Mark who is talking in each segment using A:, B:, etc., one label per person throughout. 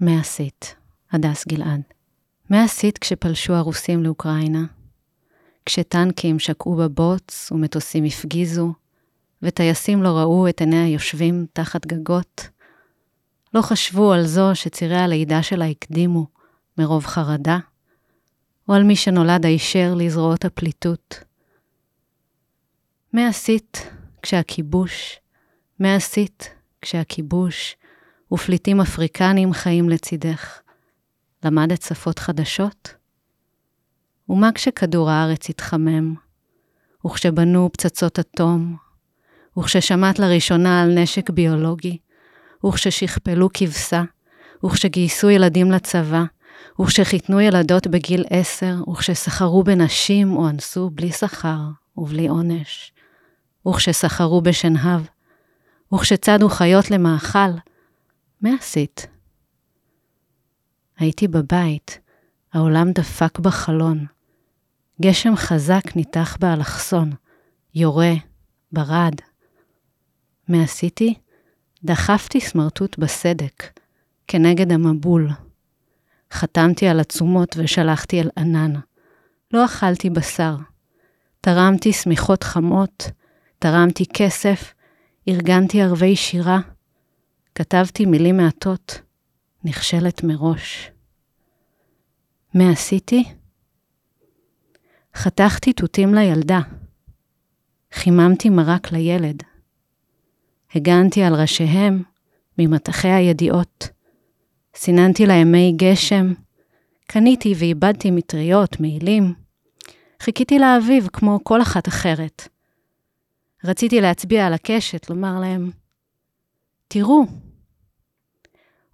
A: מה עשית? הדס גלעד. מה עשית כשפלשו הרוסים לאוקראינה? כשטנקים שקעו בבוץ ומטוסים הפגיזו, וטייסים לא ראו את עיני היושבים תחת גגות? לא חשבו על זו שצירי הלידה שלה הקדימו מרוב חרדה? או על מי שנולד הישר לזרועות הפליטות? מה עשית כשהכיבוש, מה עשית כשהכיבוש ופליטים אפריקנים חיים לצידך? למדת שפות חדשות? ומה כשכדור הארץ התחמם, וכשבנו פצצות אטום, וכששמעת לראשונה על נשק ביולוגי, וכששכפלו כבשה, וכשגייסו ילדים לצבא, וכשחיתנו ילדות בגיל עשר, וכשסחרו בנשים או אנסו בלי שכר ובלי עונש, וכשסחרו בשנהב, וכשצדו חיות למאכל, מה עשית? הייתי בבית, העולם דפק בחלון. גשם חזק ניתח באלכסון, יורה, ברד. מה עשיתי? דחפתי סמרטוט בסדק, כנגד המבול. חתמתי על עצומות ושלחתי אל ענן. לא אכלתי בשר. תרמתי שמיכות חמות, תרמתי כסף, ארגנתי ערבי שירה, כתבתי מילים מעטות, נכשלת מראש. מה עשיתי? חתכתי תותים לילדה, חיממתי מרק לילד, הגנתי על ראשיהם ממטחי הידיעות, סיננתי להם מי גשם, קניתי ואיבדתי מטריות, מעילים, חיכיתי לאביב כמו כל אחת אחרת. רציתי להצביע על הקשת, לומר להם, תראו.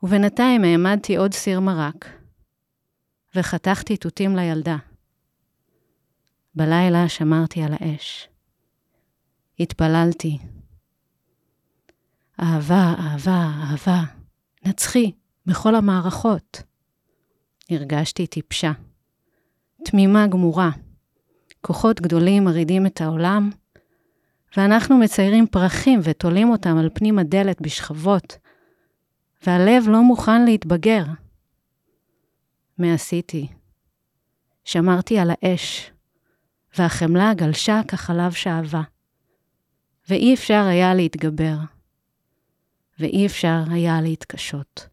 A: ובינתיים העמדתי עוד סיר מרק, וחתכתי תותים לילדה. בלילה שמרתי על האש. התפללתי. אהבה, אהבה, אהבה, נצחי בכל המערכות. הרגשתי טיפשה, תמימה גמורה. כוחות גדולים מרעידים את העולם, ואנחנו מציירים פרחים ותולים אותם על פנים הדלת בשכבות, והלב לא מוכן להתבגר. מה עשיתי? שמרתי על האש, והחמלה גלשה כחלב שעבה, ואי אפשר היה להתגבר, ואי אפשר היה להתקשות.